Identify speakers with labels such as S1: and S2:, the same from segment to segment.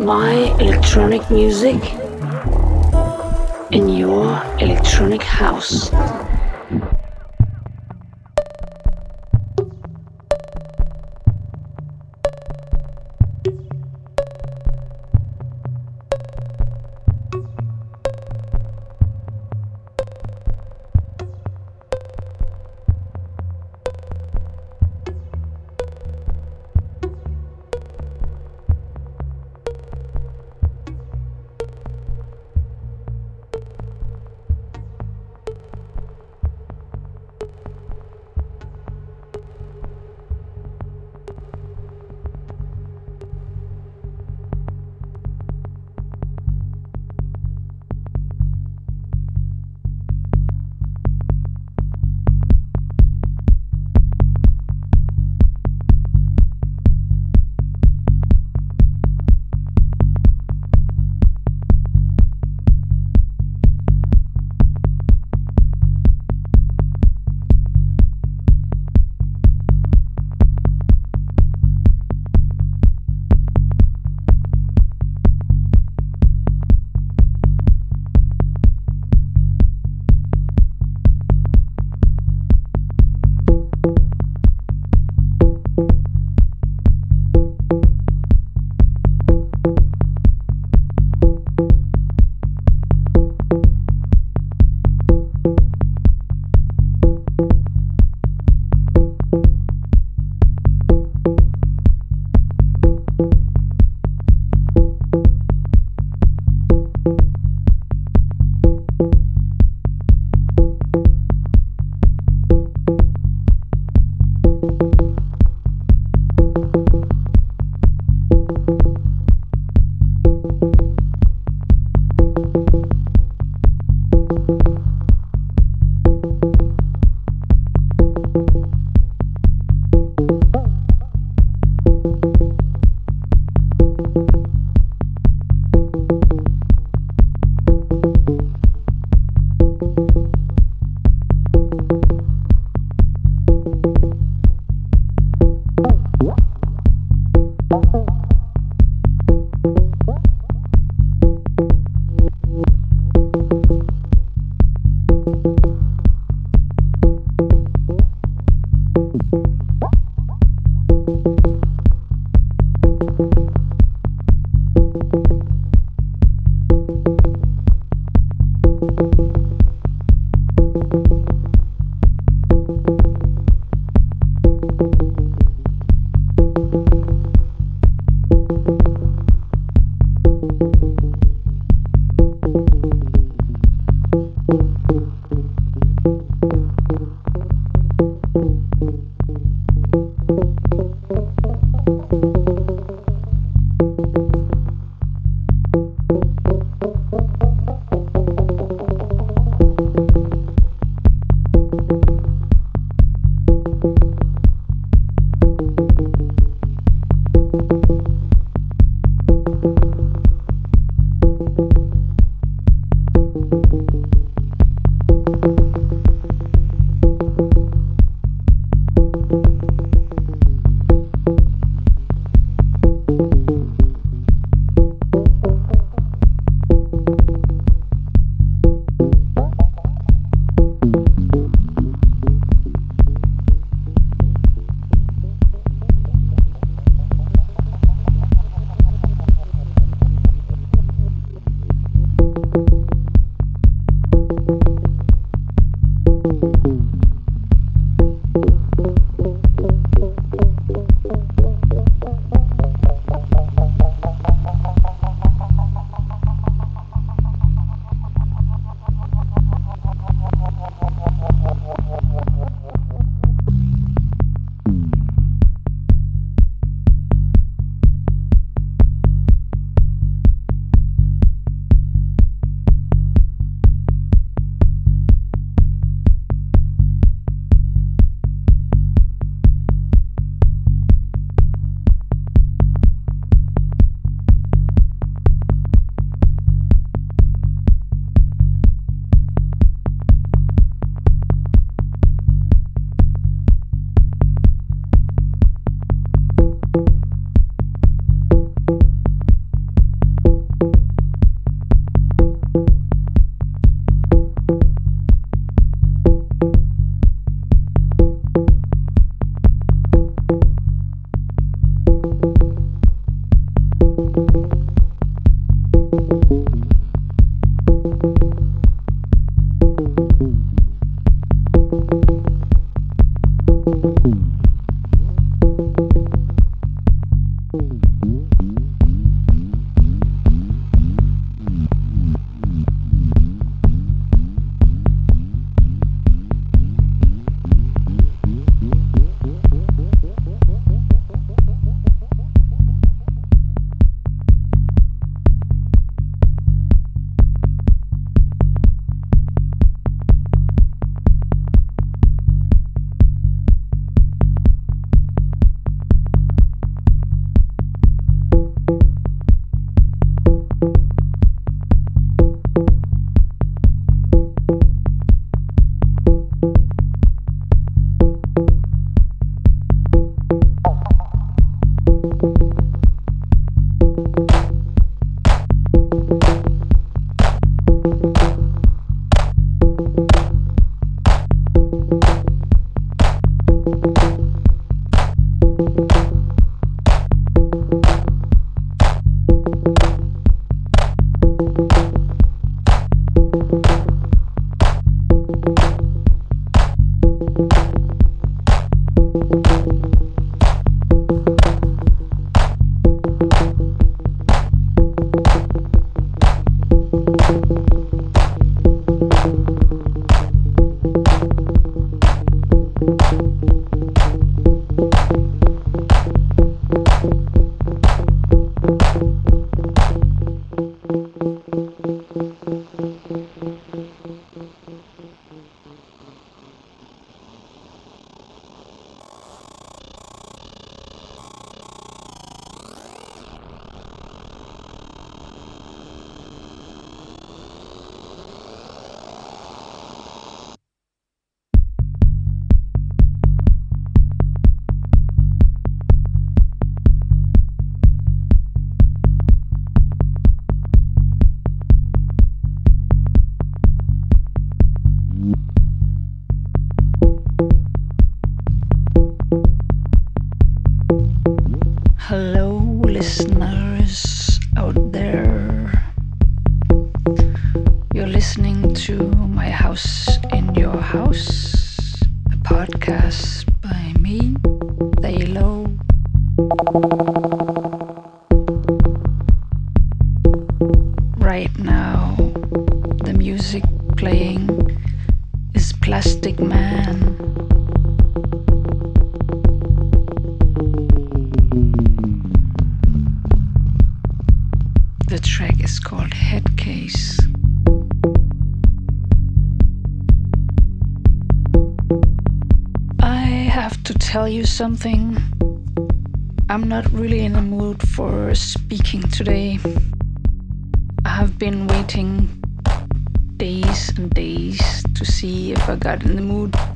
S1: my electronic music in your electronic house. you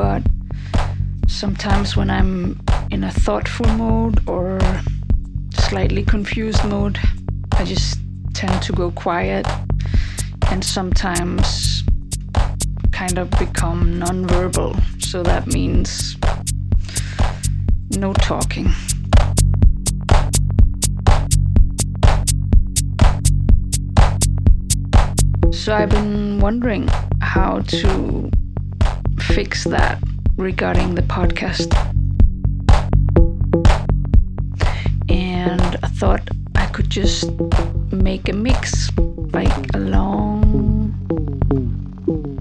S1: but sometimes when I'm in a thoughtful mode or slightly confused mode, I just tend to go quiet and sometimes kind of become nonverbal. So that means no talking. So I've been wondering how to fix that regarding the podcast. And I thought I could just make a mix, like a long,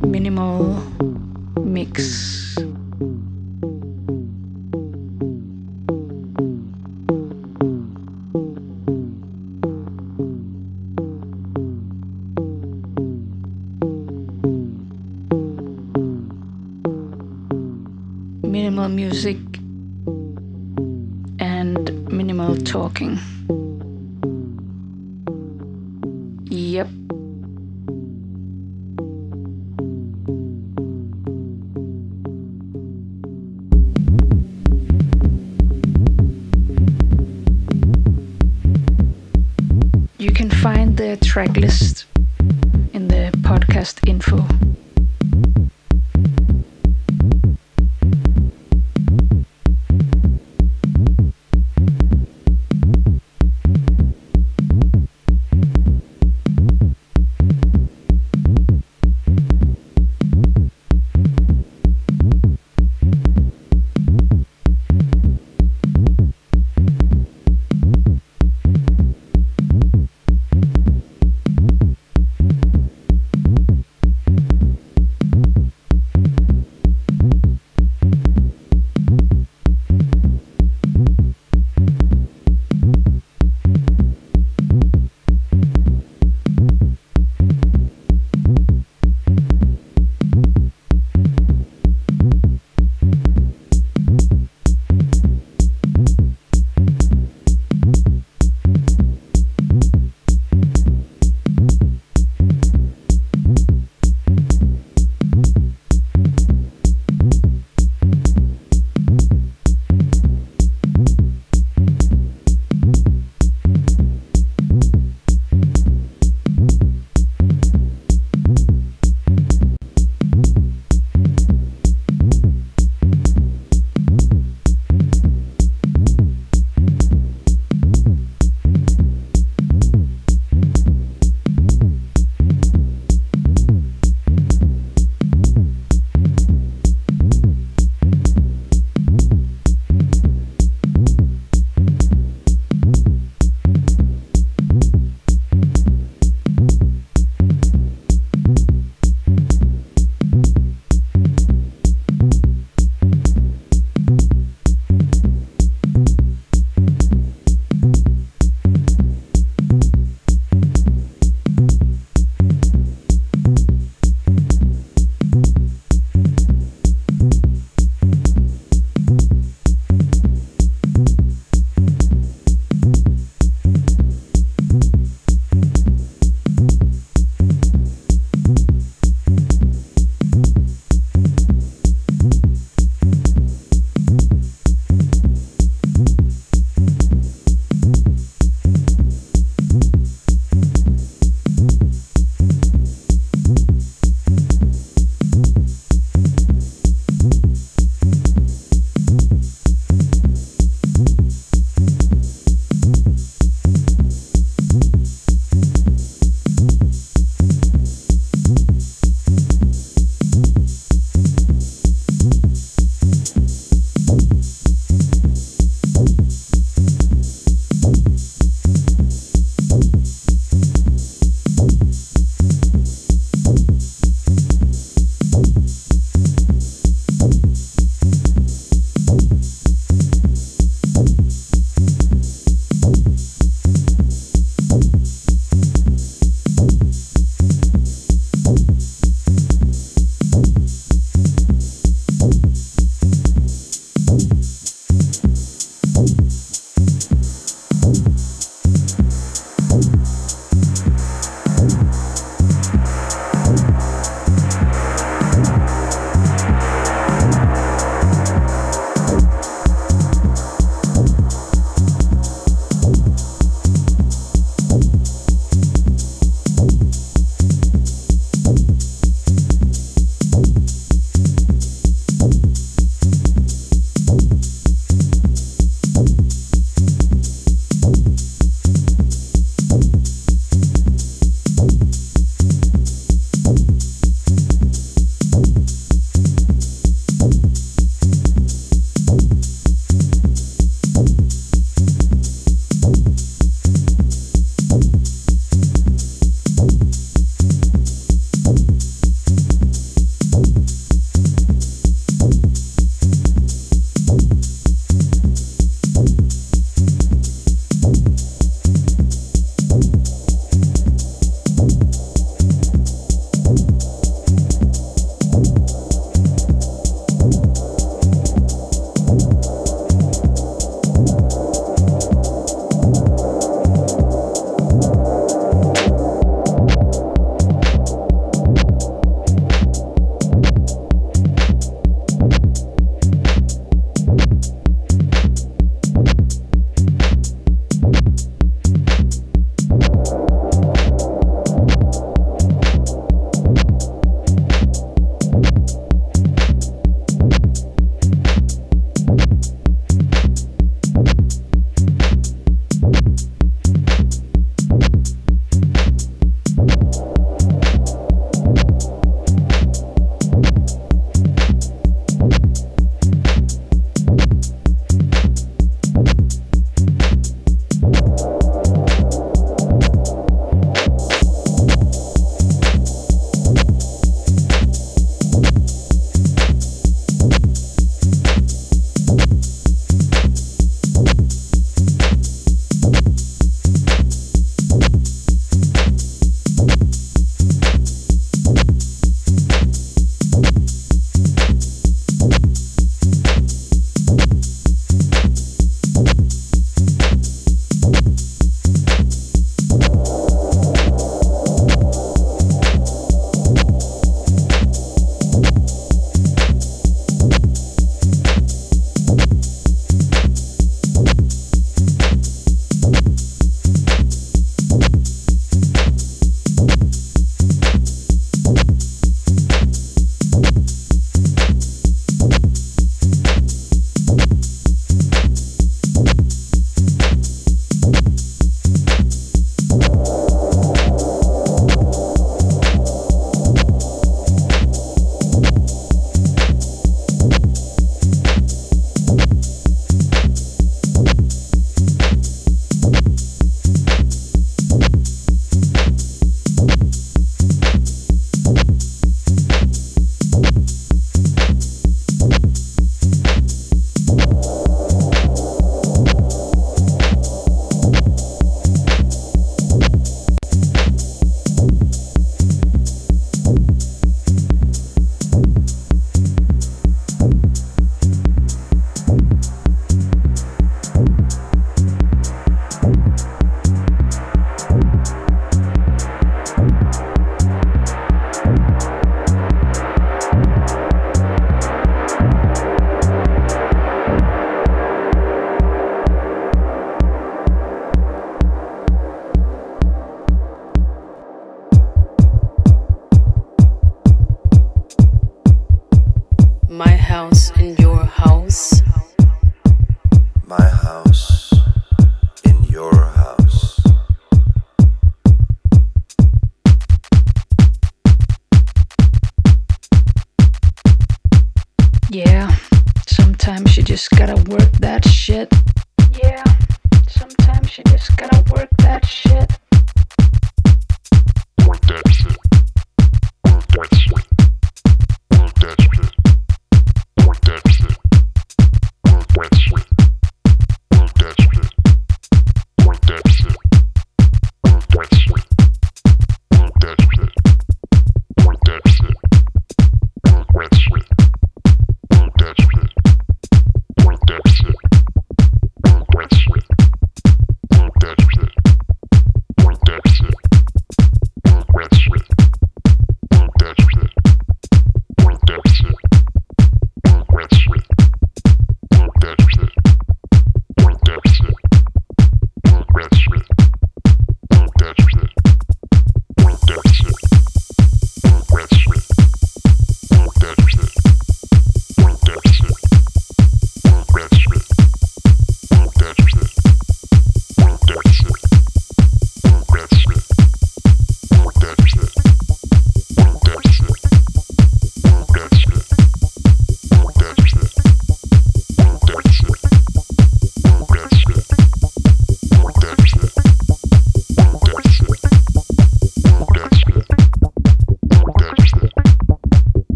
S1: minimal mix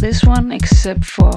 S1: this one except for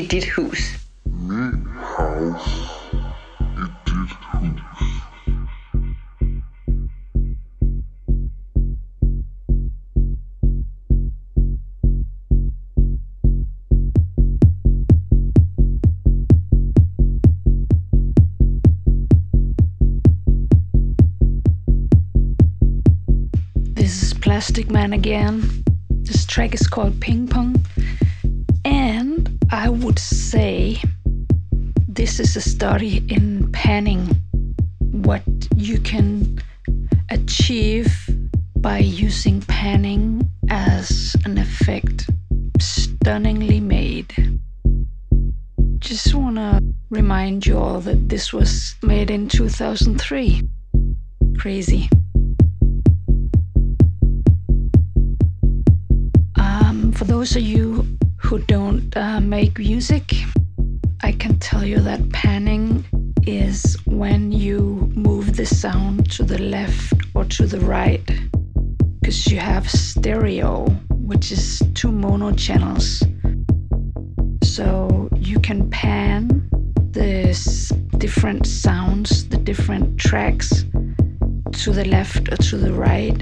S2: i dit hus.
S3: Min house i dit hus.
S1: This is Plastikman again. This track is called Ping Pong. I would say this is a study in panning, what you can achieve by using panning as an effect. Stunningly made. Just want to remind you all that this was made in 2003. Crazy. Um, for those of you who don't uh, make music, I can tell you that panning is when you move the sound to the left or to the right. Because you have stereo, which is two mono channels. So you can pan this different sounds, the different tracks to the left or to the right.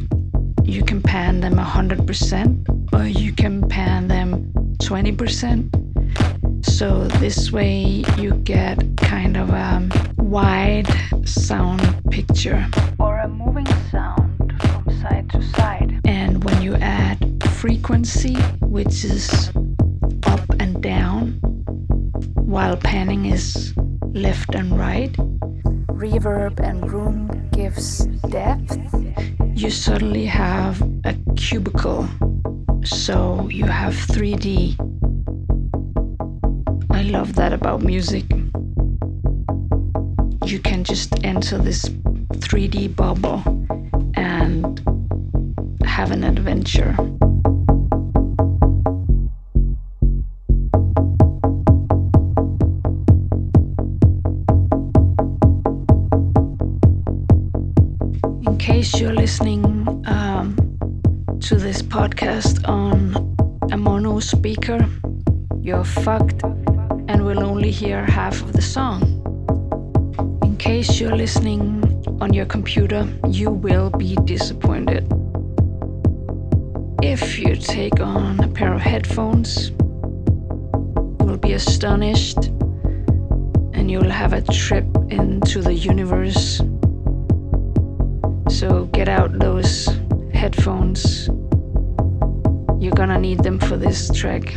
S1: You can pan them 100% or you can pan them 20%. So this way you get kind of a wide sound picture or a moving sound from side to side. And when you add frequency, which is up and down, while panning is left and right, reverb and room gives depth, you suddenly have a cubicle. So you have 3D. I love that about music. You can just enter this 3D bubble and have an adventure. In case you're listening um, to this podcast on a mono speaker, you're fucked and will only hear half of the song. In case you're listening on your computer, you will be disappointed. If you take on a pair of headphones, you will be astonished and you'll have a trip into the universe. So get out those headphones. You're gonna need them for this track.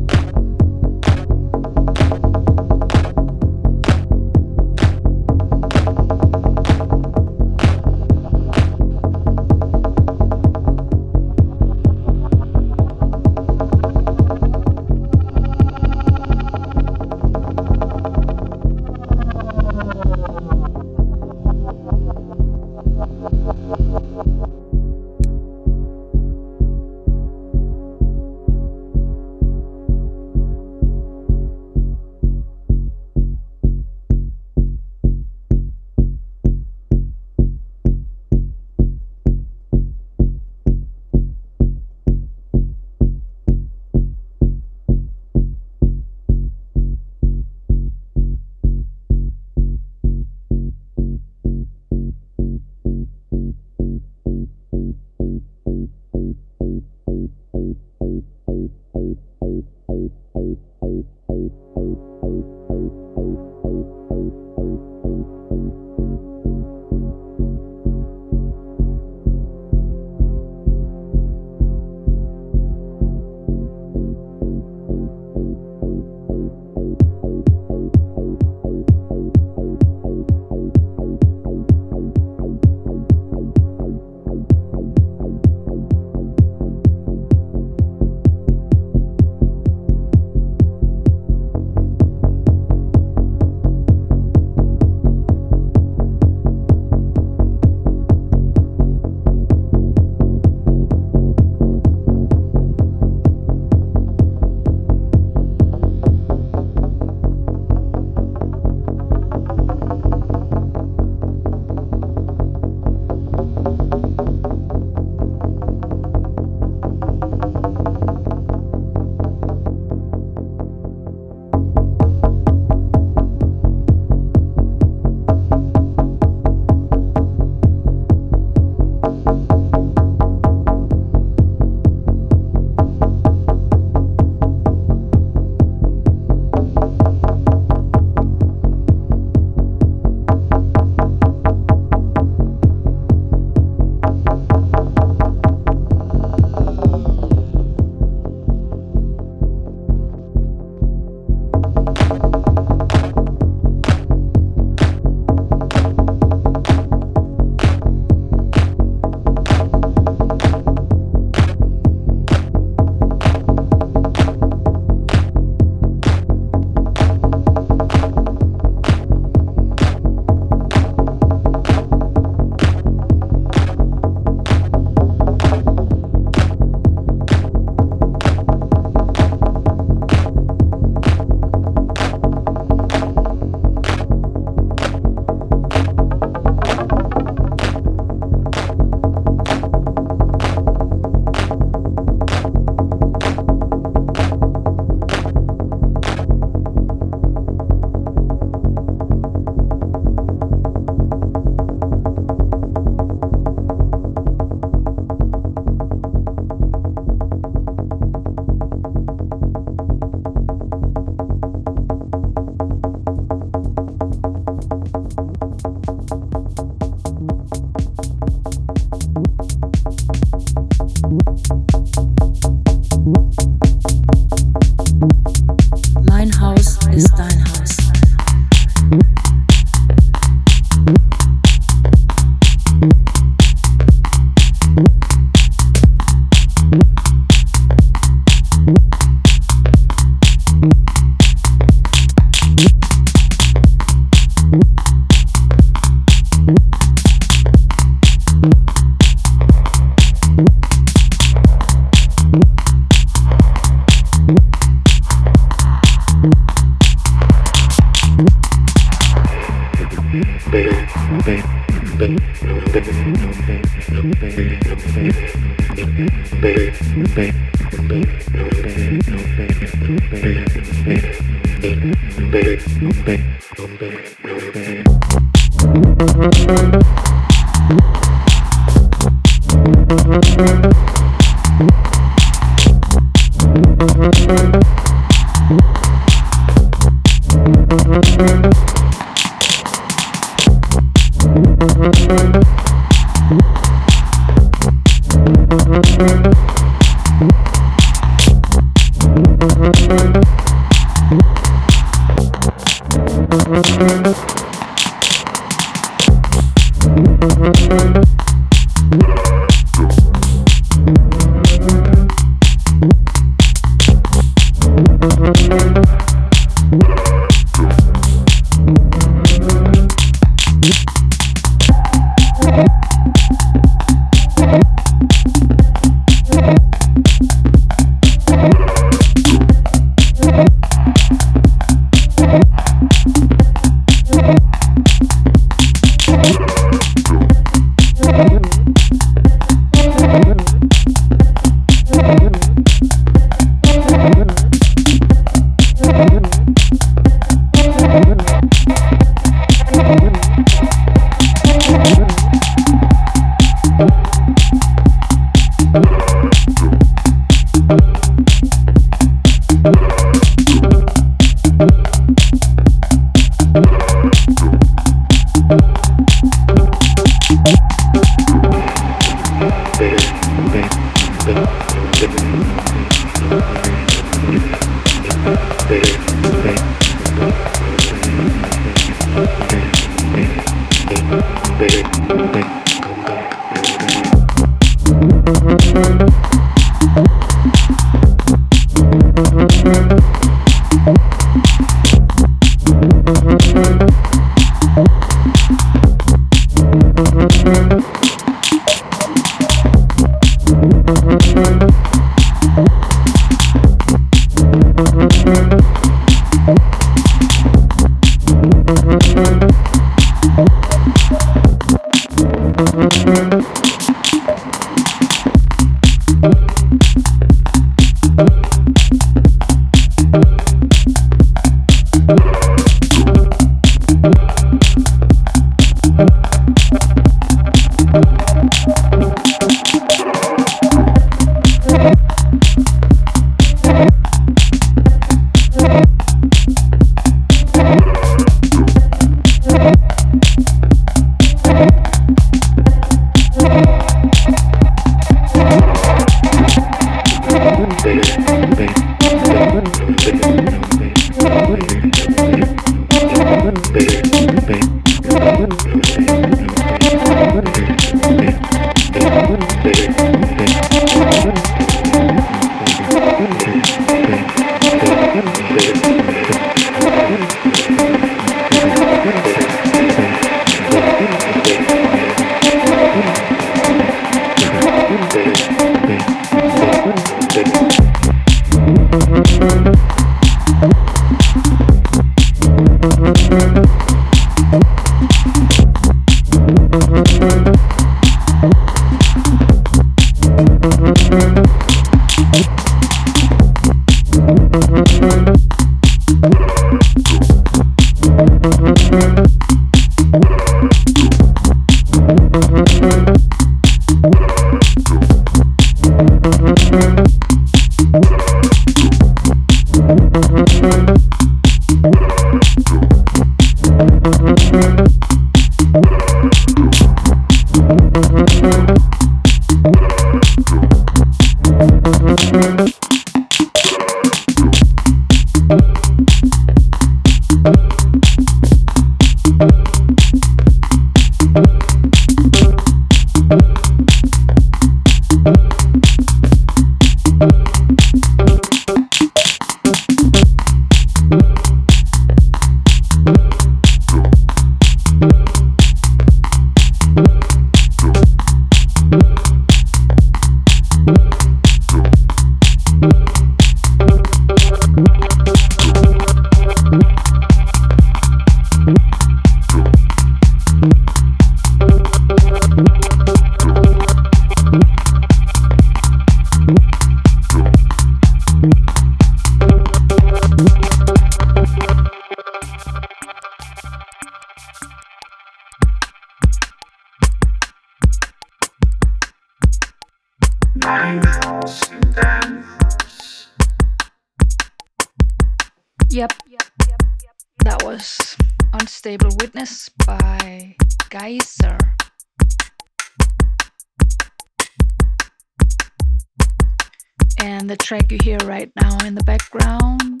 S1: Track you hear right now in the background,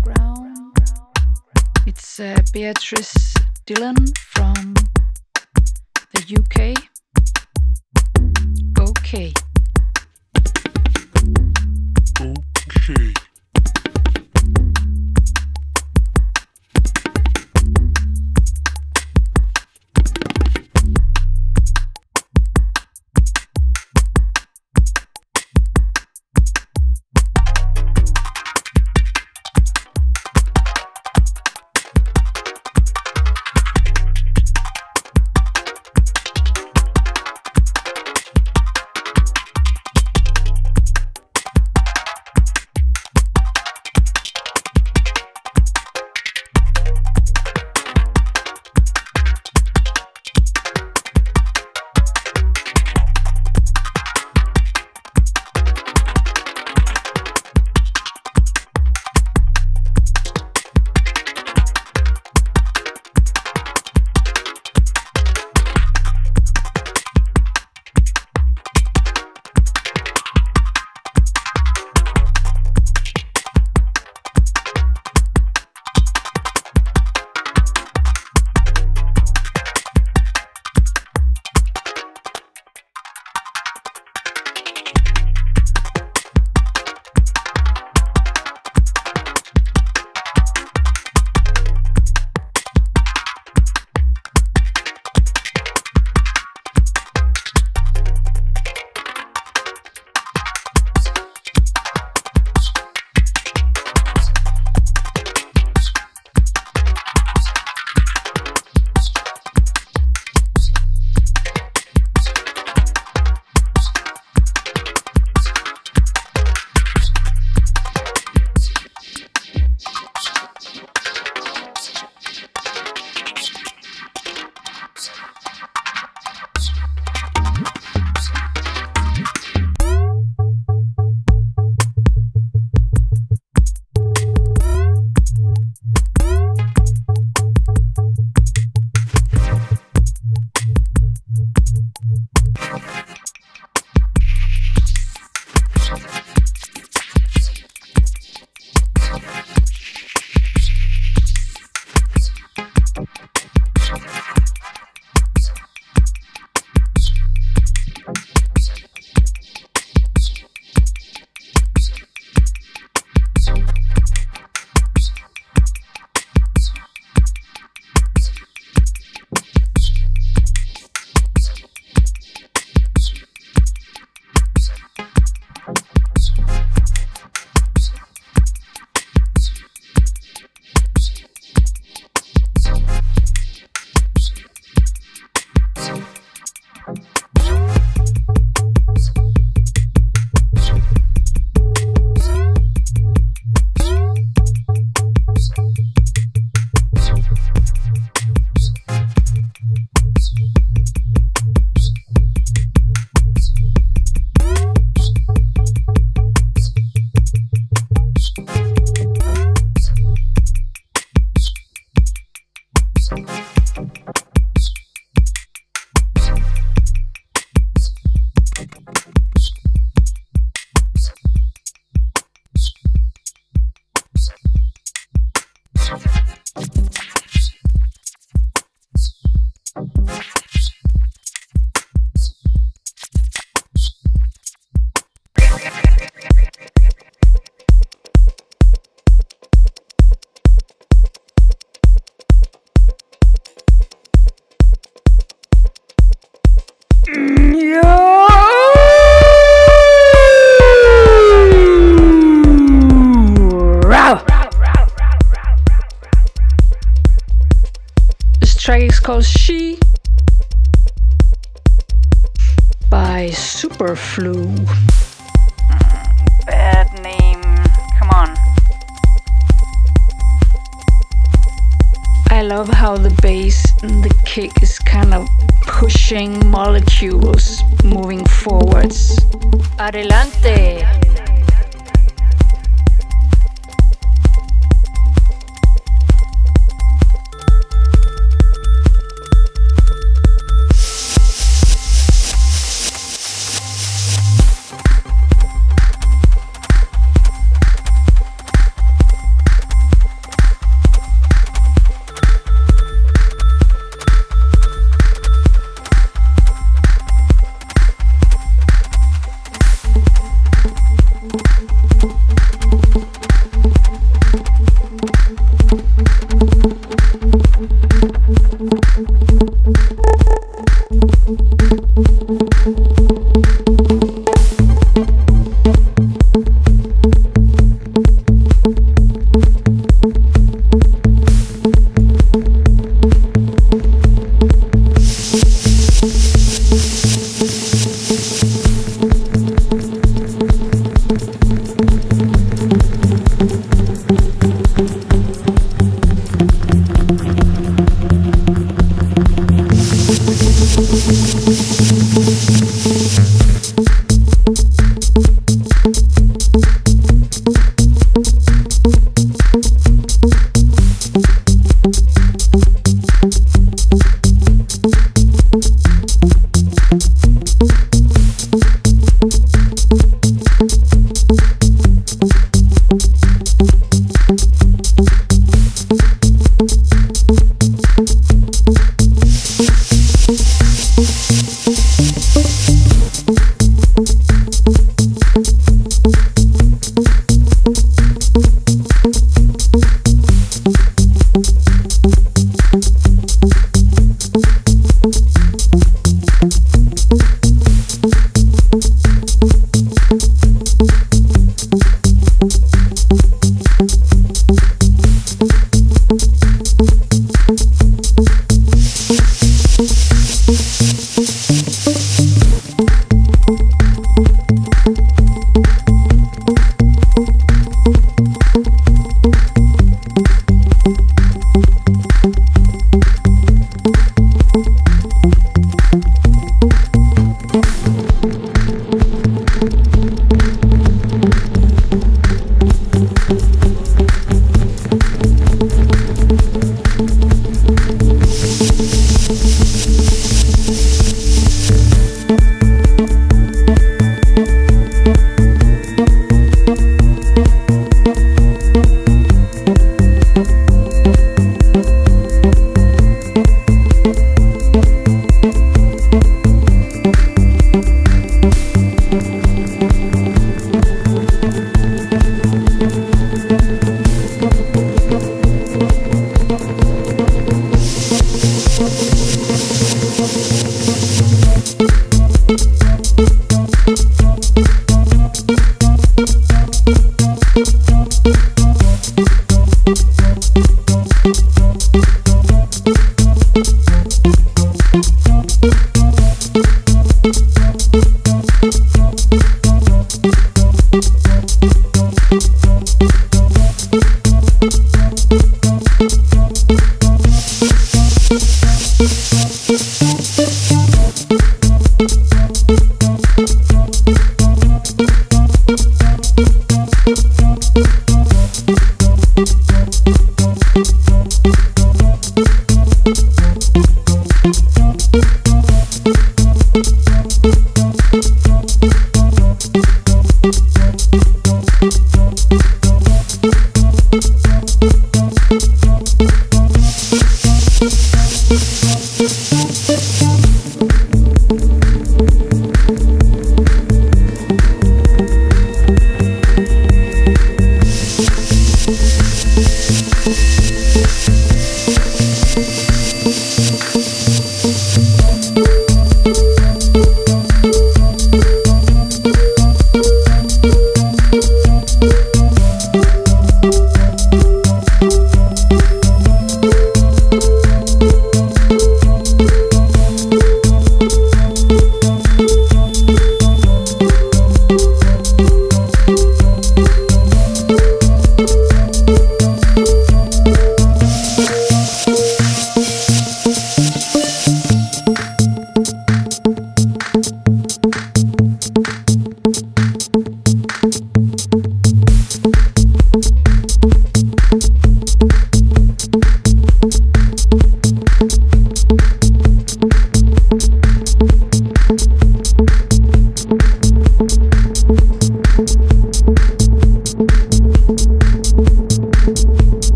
S1: ground, it's uh, Beatrice Dillon from the UK. Okay.
S3: Okay.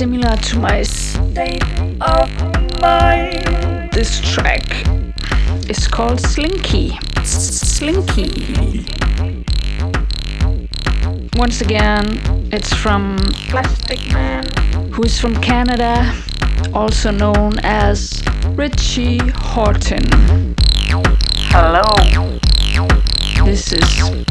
S1: Similar to my state of mind. This track is called Slinky. Slinky. Once again, it's from Plastic Man, who is from Canada, also known as Richie Hawtin.
S2: Hello.
S1: This is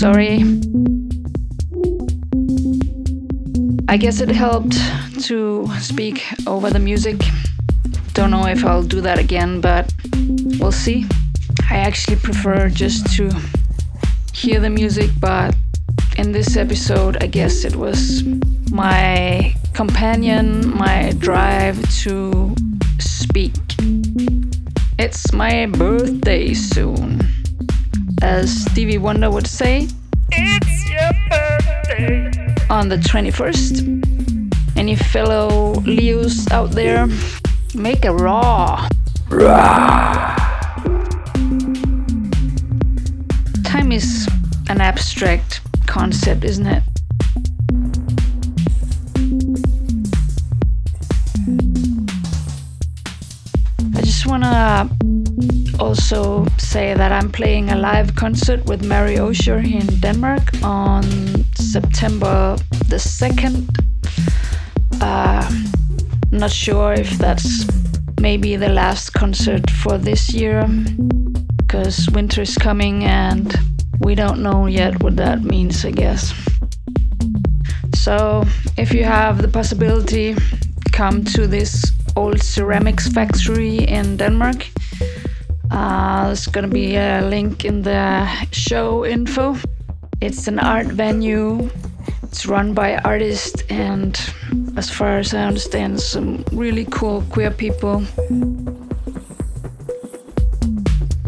S1: sorry. I guess it helped to speak over the music. Don't know if I'll do that again, but we'll see. I actually prefer just to hear the music, but in this episode, I guess it was my companion, my drive to speak. It's my birthday soon. As Stevie Wonder would say, It's your birthday! On the 21st. Any fellow Leos out there, make a raw. Time is an abstract concept, isn't it? Also say that I'm playing a live concert with Mary Osher in Denmark on September the 2nd. Uh, not sure if that's maybe the last concert for this year because winter is coming and we don't know yet what that means, I guess. So, if you have the possibility, come to this old ceramics factory in Denmark. Uh, there's gonna be a link in the show info. It's an art venue. It's run by artists and, as far as I understand, some really cool queer people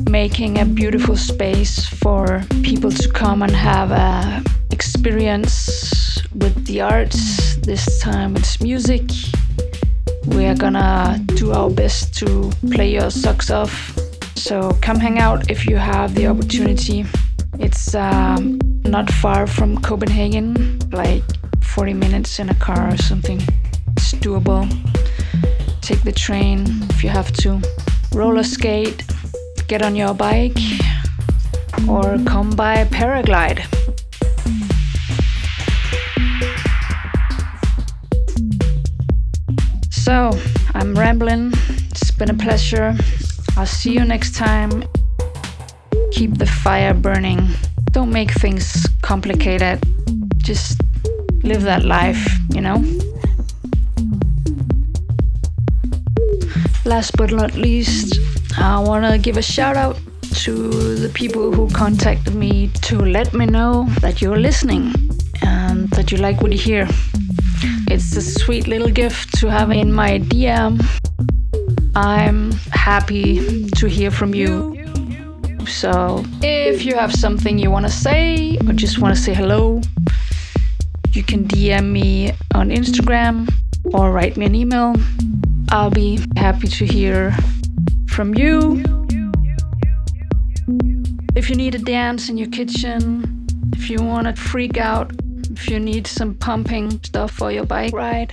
S1: making a beautiful space for people to come and have a experience with the arts. This time it's music. We are gonna do our best to play your socks off. So come hang out if you have the opportunity. It's um, not far from Copenhagen, like 40 minutes in a car or something. It's doable. Take the train if you have to. Roller skate, get on your bike, or come by paraglide. So, I'm rambling. It's been a pleasure. I'll see you next time. Keep the fire burning. Don't make things complicated. Just live that life, you know? Last but not least, I want to give a shout out to the people who contacted me to let me know that you're listening and that you like what you hear. It's a sweet little gift to have in my DM. I'm happy to hear from you. So, if you have something you want to say or just want to say hello, you can DM me on Instagram or write me an email. I'll be happy to hear from you. If you need a dance in your kitchen, if you want to freak out, if you need some pumping stuff for your bike ride,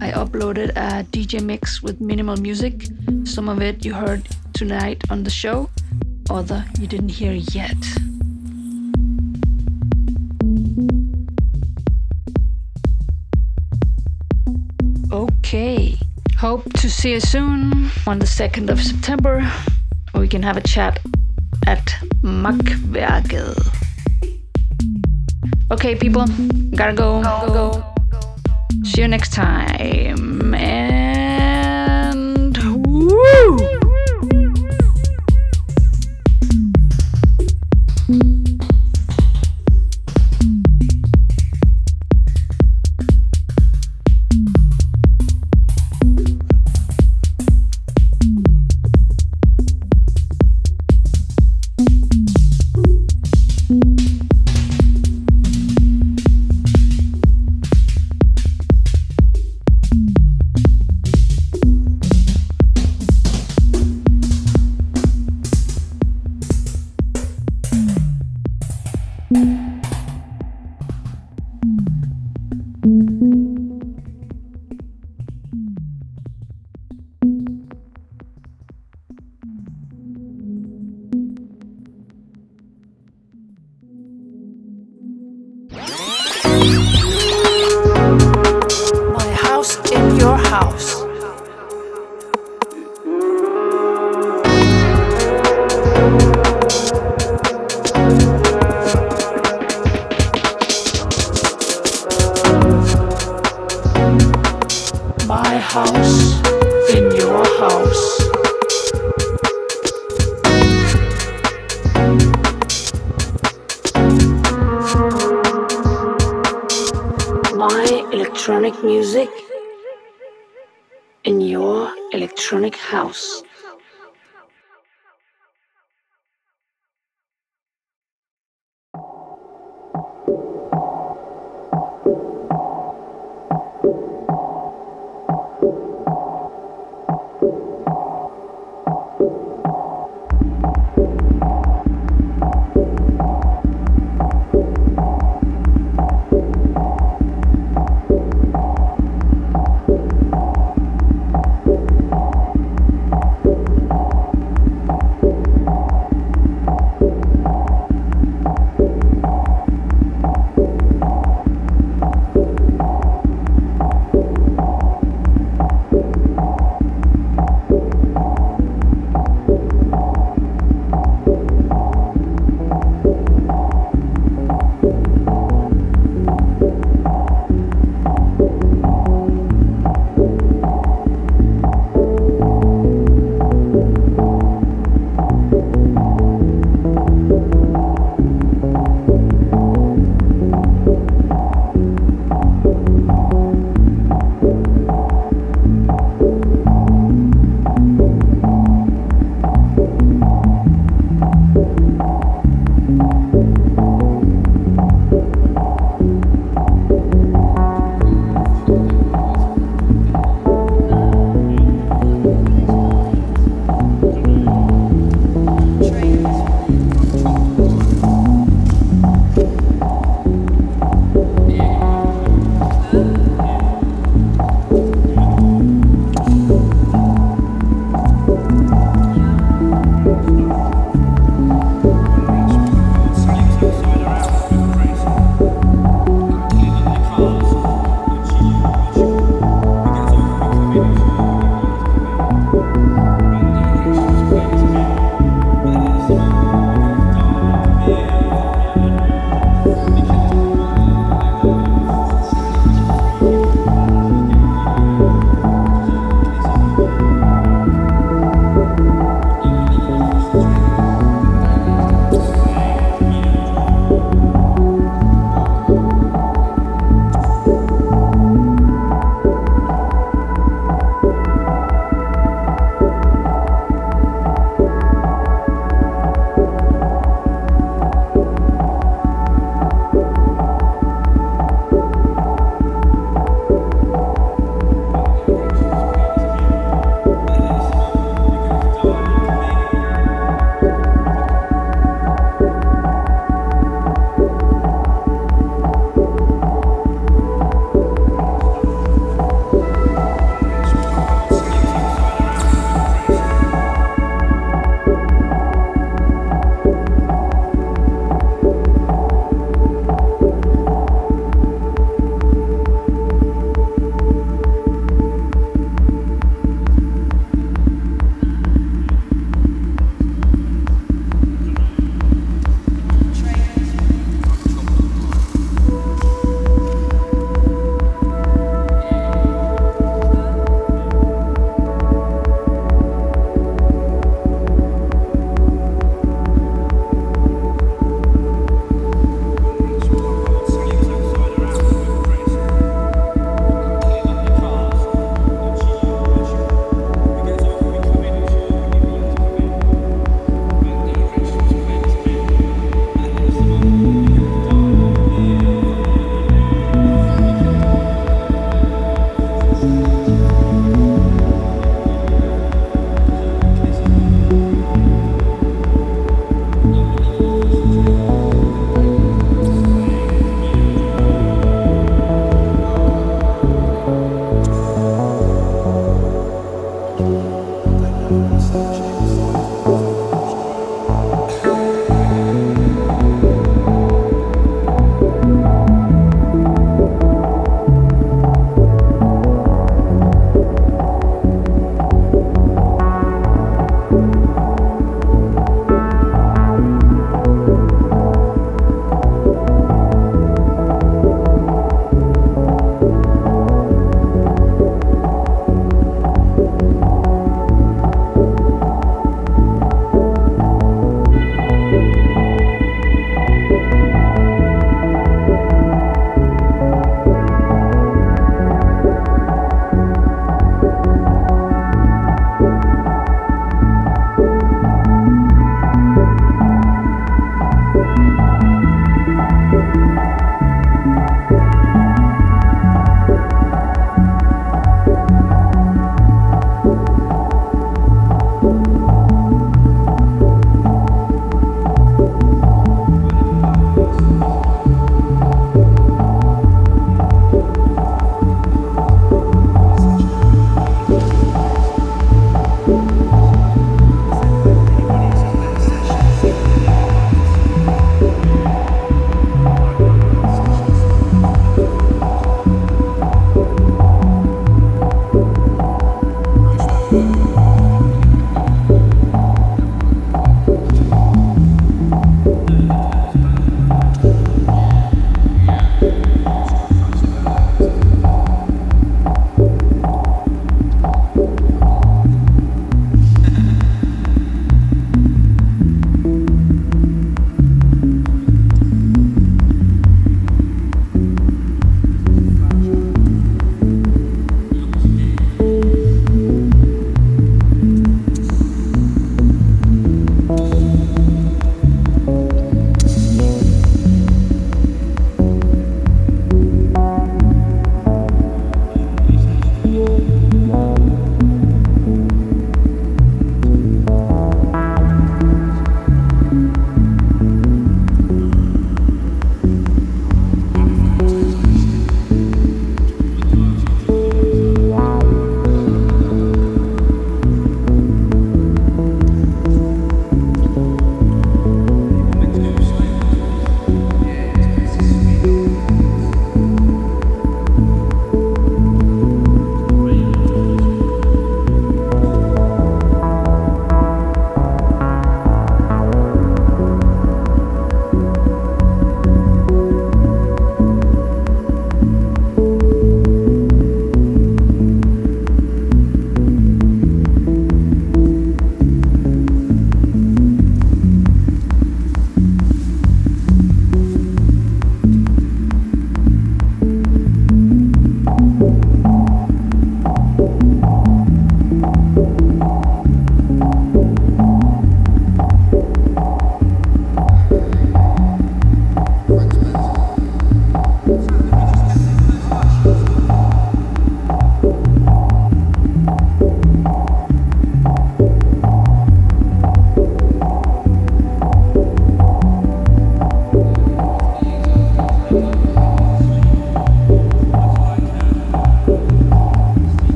S1: I uploaded a DJ mix with minimal music. Some of it you heard tonight on the show, other you didn't hear yet. Okay. Hope to see you soon on the 2nd of September. We can have a chat at Makvärket. Okay, people, gotta go. go, go. See you next time. And